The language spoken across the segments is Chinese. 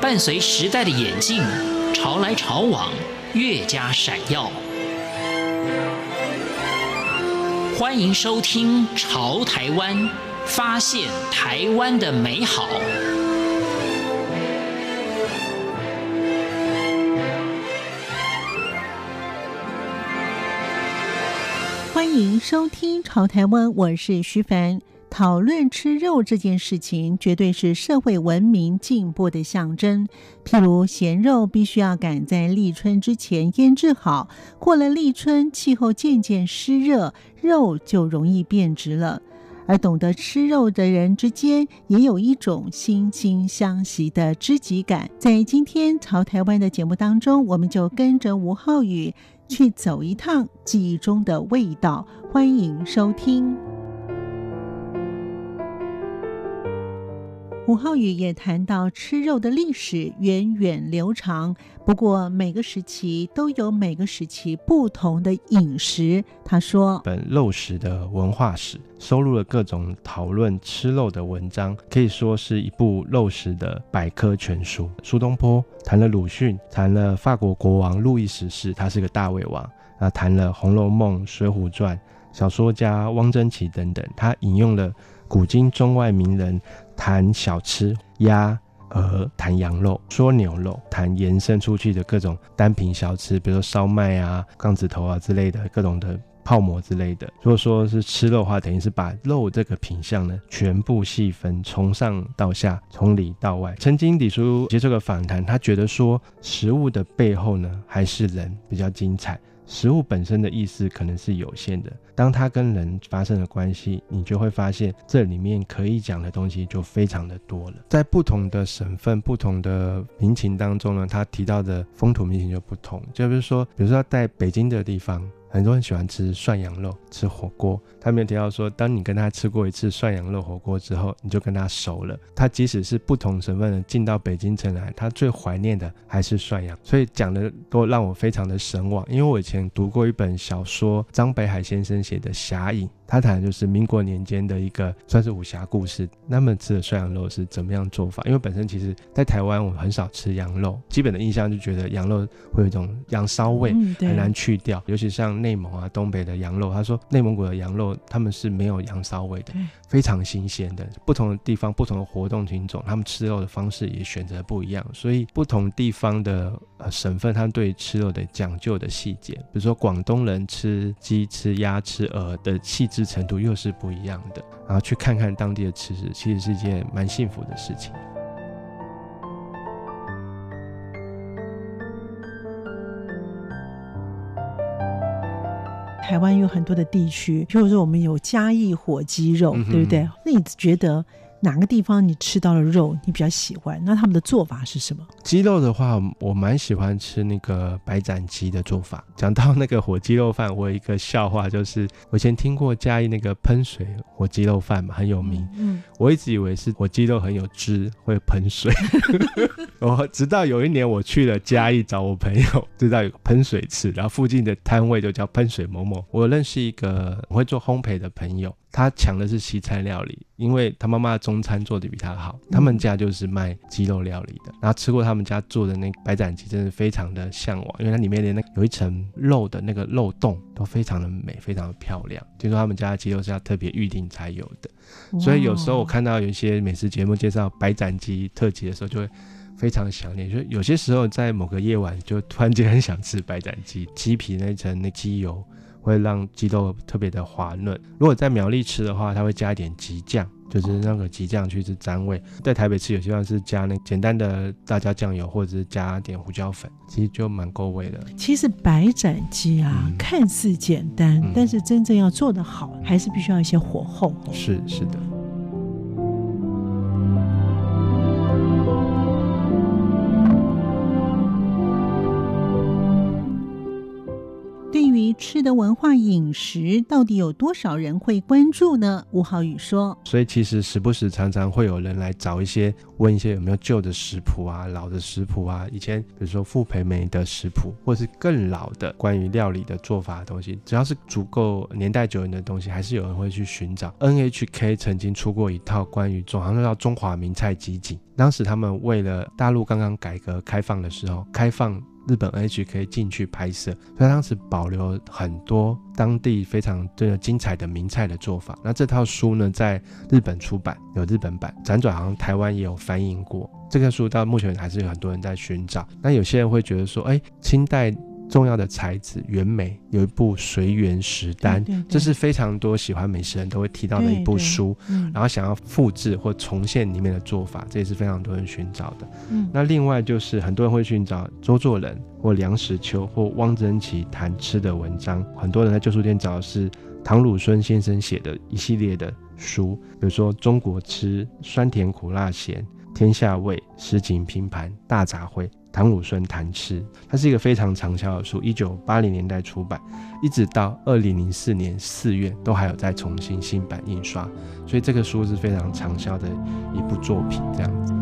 伴随时代的演进，潮来潮往，越加闪耀。欢迎收听《潮台湾》，发现台湾的美好。欢迎收听《潮台湾》，我是徐凡。讨论吃肉这件事情，绝对是社会文明进步的象征。譬如咸肉必须要赶在立春之前腌制好，过了立春，气候渐渐湿热，肉就容易变质了。而懂得吃肉的人之间，也有一种惺惺相惜的知己感。在今天《潮台湾》的节目当中，我们就跟着吴浩宇去走一趟记忆中的味道。欢迎收听。吴浩宇也谈到吃肉的历史源远流长，不过每个时期都有每个时期不同的饮食。他说：“本肉食的文化史收录了各种讨论吃肉的文章，可以说是一部肉食的百科全书。苏东坡谈了鲁迅，谈了法国国王路易十四，他是个大胃王啊，谈了《红楼梦》《水浒传》，小说家汪曾祺等等，他引用了古今中外名人。”谈小吃，鸭、鹅，谈羊肉，说牛肉，谈延伸出去的各种单品小吃，比如说烧麦啊、杠子头啊之类的各种的泡馍之类的。如果说是吃肉的话，等于是把肉这个品相呢全部细分，从上到下，从里到外。曾经李叔接受个访谈，他觉得说食物的背后呢还是人比较精彩。食物本身的意思可能是有限的，当它跟人发生了关系，你就会发现这里面可以讲的东西就非常的多了。在不同的省份、不同的民情当中呢，他提到的风土民情就不同。就比如说，比如说在北京的地方。很多人喜欢吃涮羊肉，吃火锅。他们有提到说，当你跟他吃过一次涮羊肉火锅之后，你就跟他熟了。他即使是不同省份的进到北京城来，他最怀念的还是涮羊。所以讲的都让我非常的神往，因为我以前读过一本小说，张北海先生写的《侠影》。他谈的就是民国年间的一个算是武侠故事，那么吃的涮羊肉是怎么样做法？因为本身其实在台湾我们很少吃羊肉，基本的印象就觉得羊肉会有一种羊骚味，很难去掉。嗯、尤其像内蒙啊、东北的羊肉，他说内蒙古的羊肉他们是没有羊骚味的，非常新鲜的。不同的地方、不同的活动品种，他们吃肉的方式也选择不一样，所以不同地方的呃省份，他们对吃肉的讲究的细节，比如说广东人吃鸡、吃鸭、吃鹅的细致。程度又是不一样的，然后去看看当地的吃食，其实是一件蛮幸福的事情。台湾有很多的地区，譬如说我们有嘉义火鸡肉，嗯、对不对？那你觉得？哪个地方你吃到了肉，你比较喜欢？那他们的做法是什么？鸡肉的话，我蛮喜欢吃那个白斩鸡的做法。讲到那个火鸡肉饭，我有一个笑话，就是我以前听过嘉义那个喷水火鸡肉饭嘛，很有名。嗯，我一直以为是火鸡肉很有汁，会喷水。我直到有一年我去了嘉义找我朋友，知道有个喷水池，然后附近的摊位就叫喷水某某。我认识一个会做烘焙的朋友。他抢的是西餐料理，因为他妈妈的中餐做的比他好。他们家就是卖鸡肉料理的，然后吃过他们家做的那白斩鸡，真的非常的向往，因为它里面连那有一层肉的那个肉洞都非常的美，非常的漂亮。听说他们家的鸡肉是要特别预定才有的，所以有时候我看到有一些美食节目介绍白斩鸡特辑的时候，就会非常想念。就有些时候在某个夜晚，就突然间很想吃白斩鸡，鸡皮那层那鸡油。会让鸡肉特别的滑嫩。如果在苗栗吃的话，它会加一点鸡酱，就是那个鸡酱去是沾味。在台北吃，有些方是加那简单的辣椒酱油，或者是加点胡椒粉，其实就蛮够味的。其实白斩鸡啊，嗯、看似简单，嗯、但是真正要做得好，还是必须要一些火候。是是的。的文化饮食，到底有多少人会关注呢？吴浩宇说：“所以其实时不时常常会有人来找一些，问一些有没有旧的食谱啊、老的食谱啊，以前比如说傅培梅的食谱，或是更老的关于料理的做法的东西，只要是足够年代久远的东西，还是有人会去寻找。NHK 曾经出过一套关于中，好像叫《中华名菜集锦》，当时他们为了大陆刚刚改革开放的时候，开放。日本 NH 可以进去拍摄，所以当时保留很多当地非常这个精彩的名菜的做法。那这套书呢，在日本出版，有日本版，辗转好像台湾也有翻译过。这个书到目前还是有很多人在寻找。那有些人会觉得说，哎，清代。重要的才子袁枚有一部《随园食单》，这是非常多喜欢美食人都会提到的一部书。然后想要复制或重现里面的做法，这也是非常多人寻找的。那另外就是很多人会寻找周作人或梁实秋或汪曾祺谈吃的文章。很多人在旧书店找的是唐鲁孙先生写的一系列的书，比如说《中国吃》、酸甜苦辣咸、天下味、诗情拼盘、大杂烩。唐鲁孙谈吃，它是一个非常畅销的书，一九八零年代出版，一直到二零零四年四月都还有在重新新版印刷，所以这个书是非常畅销的一部作品，这样子。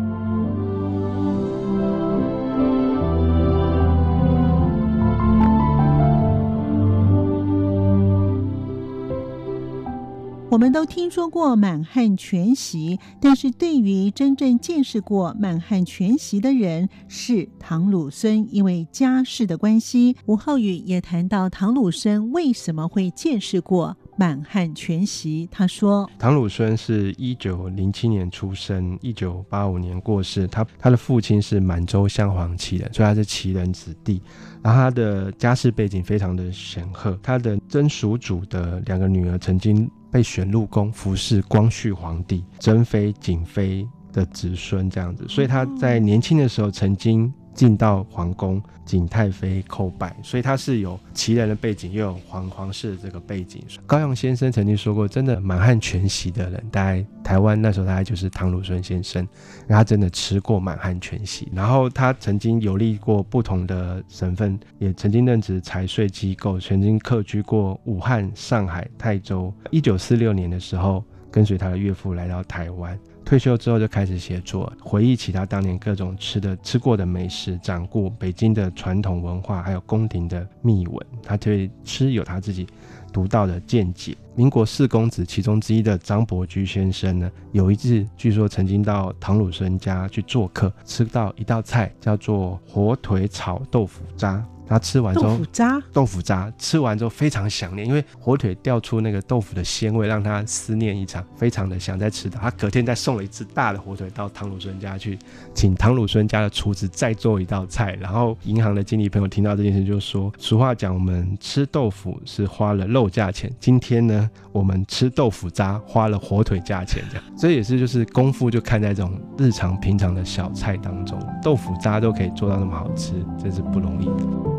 我们都听说过满汉全席，但是对于真正见识过满汉全席的人是唐鲁孙，因为家世的关系，吴浩宇也谈到唐鲁孙为什么会见识过满汉全席。他说，唐鲁孙是一九零七年出生，一九八五年过世。他他的父亲是满洲镶黄旗人，所以他是旗人子弟。然后他的家世背景非常的显赫，他的曾叔祖的两个女儿曾经。被选入宫服侍光绪皇帝，珍妃、瑾妃的子孙这样子，所以他在年轻的时候曾经。进到皇宫，景太妃叩拜，所以他是有旗人的背景，又有皇皇室的这个背景。高阳先生曾经说过，真的满汉全席的人，大概台湾那时候大概就是唐鲁孙先生，他真的吃过满汉全席。然后他曾经游历过不同的省份，也曾经任职财税机构，曾经客居过武汉、上海、泰州。一九四六年的时候，跟随他的岳父来到台湾。退休之后就开始写作，回忆起他当年各种吃的、吃过的美食，掌故北京的传统文化，还有宫廷的秘闻。他对吃有他自己独到的见解。民国四公子其中之一的张伯驹先生呢，有一次据说曾经到唐鲁孙家去做客，吃到一道菜叫做火腿炒豆腐渣。他吃完之后，豆腐渣，豆腐渣吃完之后非常想念，因为火腿掉出那个豆腐的鲜味，让他思念一场，非常的想再吃到。他隔天再送了一只大的火腿到唐鲁孙家去，请唐鲁孙家的厨子再做一道菜。然后银行的经理朋友听到这件事就说：“俗话讲，我们吃豆腐是花了肉价钱，今天呢，我们吃豆腐渣花了火腿价钱。”这样，所以也是就是功夫就看在这种日常平常的小菜当中，豆腐渣都可以做到那么好吃，真是不容易的。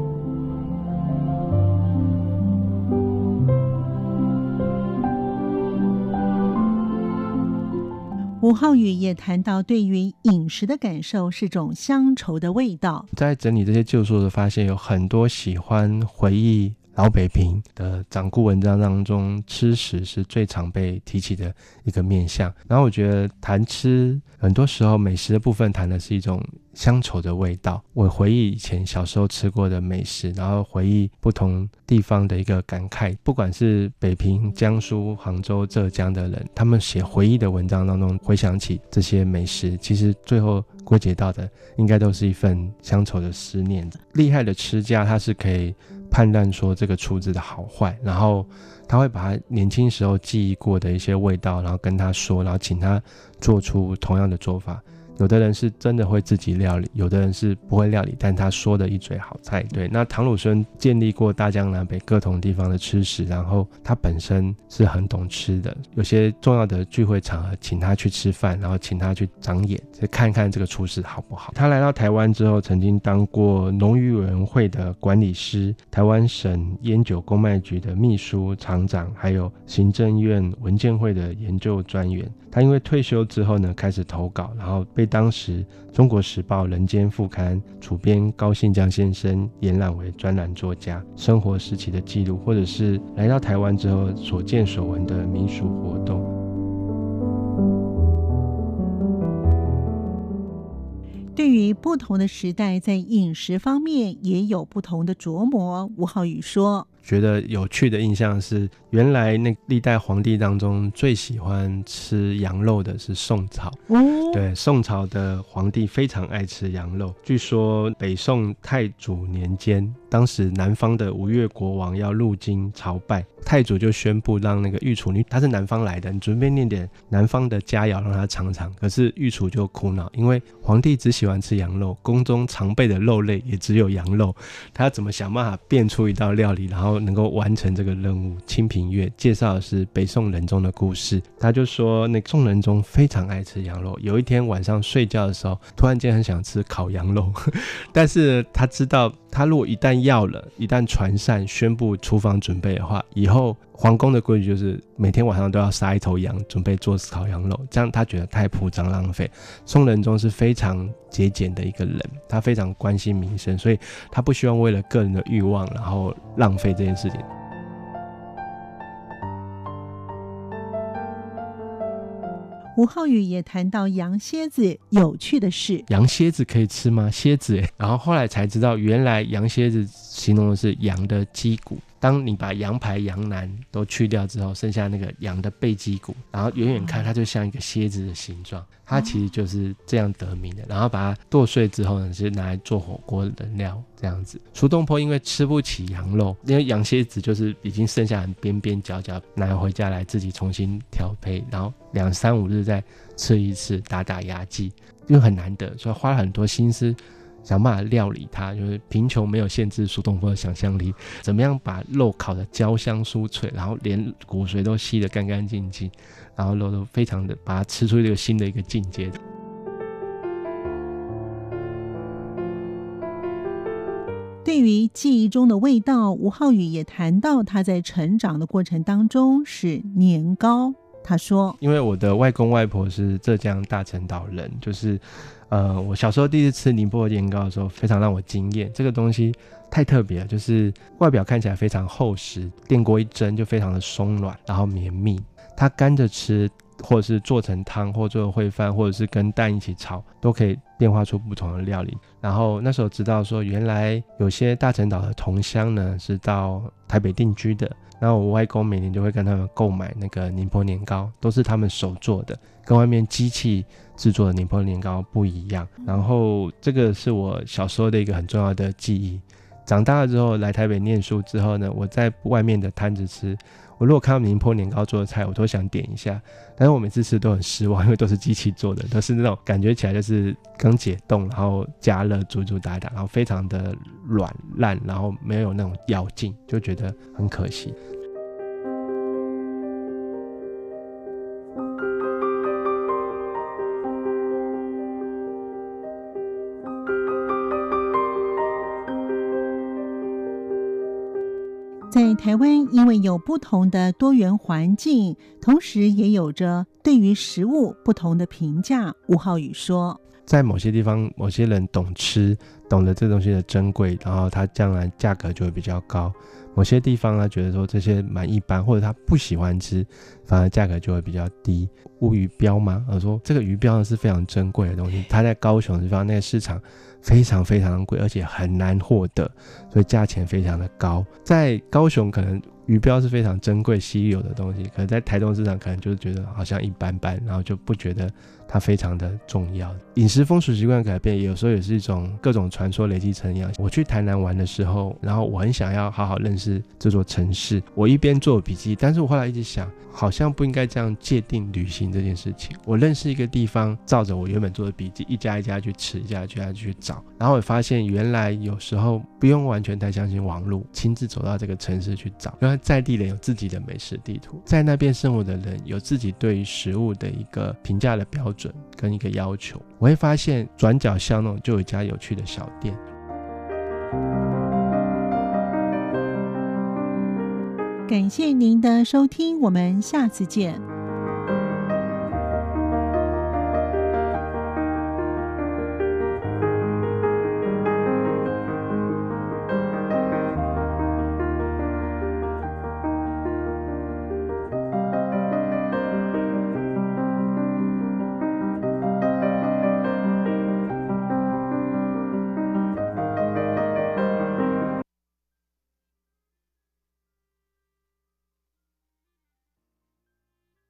吴浩宇也谈到，对于饮食的感受是种乡愁的味道。在整理这些旧书的发现，有很多喜欢回忆老北平的掌故文章当中，吃食是最常被提起的一个面相。然后我觉得谈吃，很多时候美食的部分谈的是一种。乡愁的味道，我回忆以前小时候吃过的美食，然后回忆不同地方的一个感慨。不管是北平、江苏、杭州、浙江的人，他们写回忆的文章当中，回想起这些美食，其实最后归结到的，应该都是一份乡愁的思念。厉害的吃家，他是可以判断说这个厨子的好坏，然后他会把他年轻时候记忆过的一些味道，然后跟他说，然后请他做出同样的做法。有的人是真的会自己料理，有的人是不会料理，但他说的一嘴好菜。对，那唐鲁孙建立过大江南北各种地方的吃食，然后他本身是很懂吃的。有些重要的聚会场合，请他去吃饭，然后请他去长眼，再看看这个厨师好不好。他来到台湾之后，曾经当过农渔委员会的管理师，台湾省烟酒公卖局的秘书厂长，还有行政院文件会的研究专员。他因为退休之后呢，开始投稿，然后被当时《中国时报》《人间副刊》主编高信江先生延揽为专栏作家，生活时期的记录，或者是来到台湾之后所见所闻的民俗活动。对于不同的时代，在饮食方面也有不同的琢磨。吴浩宇说。觉得有趣的印象是，原来那历代皇帝当中最喜欢吃羊肉的是宋朝。哦，对，宋朝的皇帝非常爱吃羊肉。据说北宋太祖年间，当时南方的吴越国王要入京朝拜，太祖就宣布让那个御厨，你他是南方来的，你准备念点南方的佳肴让他尝尝。可是御厨就苦恼，因为皇帝只喜欢吃羊肉，宫中常备的肉类也只有羊肉，他要怎么想办法变出一道料理，然后。能够完成这个任务，《清平乐》介绍的是北宋仁宗的故事。他就说，那宋仁宗非常爱吃羊肉。有一天晚上睡觉的时候，突然间很想吃烤羊肉，但是他知道，他如果一旦要了，一旦传膳宣布厨房准备的话，以后皇宫的规矩就是每天晚上都要杀一头羊，准备做烤羊肉。这样他觉得太铺张浪费。宋仁宗是非常节俭的一个人，他非常关心民生，所以他不希望为了个人的欲望，然后浪费这件事情。吴浩宇也谈到羊蝎子有趣的事。羊蝎子可以吃吗？蝎子，然后后来才知道，原来羊蝎子形容的是羊的脊骨。当你把羊排、羊腩都去掉之后，剩下那个羊的背脊骨，然后远远看它就像一个蝎子的形状，它其实就是这样得名的。然后把它剁碎之后呢，是拿来做火锅的料这样子。苏东坡因为吃不起羊肉，因为羊蝎子就是已经剩下很边边角角，拿回家来自己重新调配，然后两三五日再吃一次，打打牙祭，因为很难得，所以花了很多心思。想办法料理它，就是贫穷没有限制苏东坡的想象力。怎么样把肉烤得焦香酥脆，然后连骨髓都吸得干干净净，然后肉都非常的把它吃出一个新的一个境界。对于记忆中的味道，吴浩宇也谈到他在成长的过程当中是年糕。他说：“因为我的外公外婆是浙江大陈岛人，就是。”呃，我小时候第一次吃宁波的年糕的时候，非常让我惊艳。这个东西太特别了，就是外表看起来非常厚实，电锅一蒸就非常的松软，然后绵密。它干着吃，或者是做成汤，或者做烩饭，或者是跟蛋一起炒，都可以变化出不同的料理。然后那时候知道说，原来有些大陈岛的同乡呢是到台北定居的。然后我外公每年就会跟他们购买那个宁波年糕，都是他们手做的，跟外面机器。制作的宁波年糕不一样，然后这个是我小时候的一个很重要的记忆。长大了之后来台北念书之后呢，我在外面的摊子吃，我如果看到宁波年糕做的菜，我都想点一下，但是我每次吃都很失望，因为都是机器做的，都是那种感觉起来就是刚解冻，然后加热煮煮打打，然后非常的软烂，然后没有那种咬劲，就觉得很可惜。在台湾，因为有不同的多元环境，同时也有着对于食物不同的评价。吴浩宇说，在某些地方，某些人懂吃，懂得这东西的珍贵，然后它将来价格就会比较高。某些地方呢，觉得说这些蛮一般，或者他不喜欢吃，反而价格就会比较低。乌鱼标嘛，我说这个鱼标呢是非常珍贵的东西，它在高雄的地方那个市场非常非常贵，而且很难获得，所以价钱非常的高。在高雄可能。鱼标是非常珍贵稀有的东西，可能在台东市场可能就是觉得好像一般般，然后就不觉得它非常的重要。饮食风俗习惯改变，有时候也是一种各种传说累积成一样。我去台南玩的时候，然后我很想要好好认识这座城市，我一边做笔记，但是我后来一直想，好像不应该这样界定旅行这件事情。我认识一个地方，照着我原本做的笔记，一家一家去吃，一家一家去找，然后我发现原来有时候不用完全太相信网络，亲自走到这个城市去找，原来。在地人有自己的美食地图，在那边生活的人有自己对于食物的一个评价的标准跟一个要求。我会发现转角巷弄就有一家有趣的小店。感谢您的收听，我们下次见。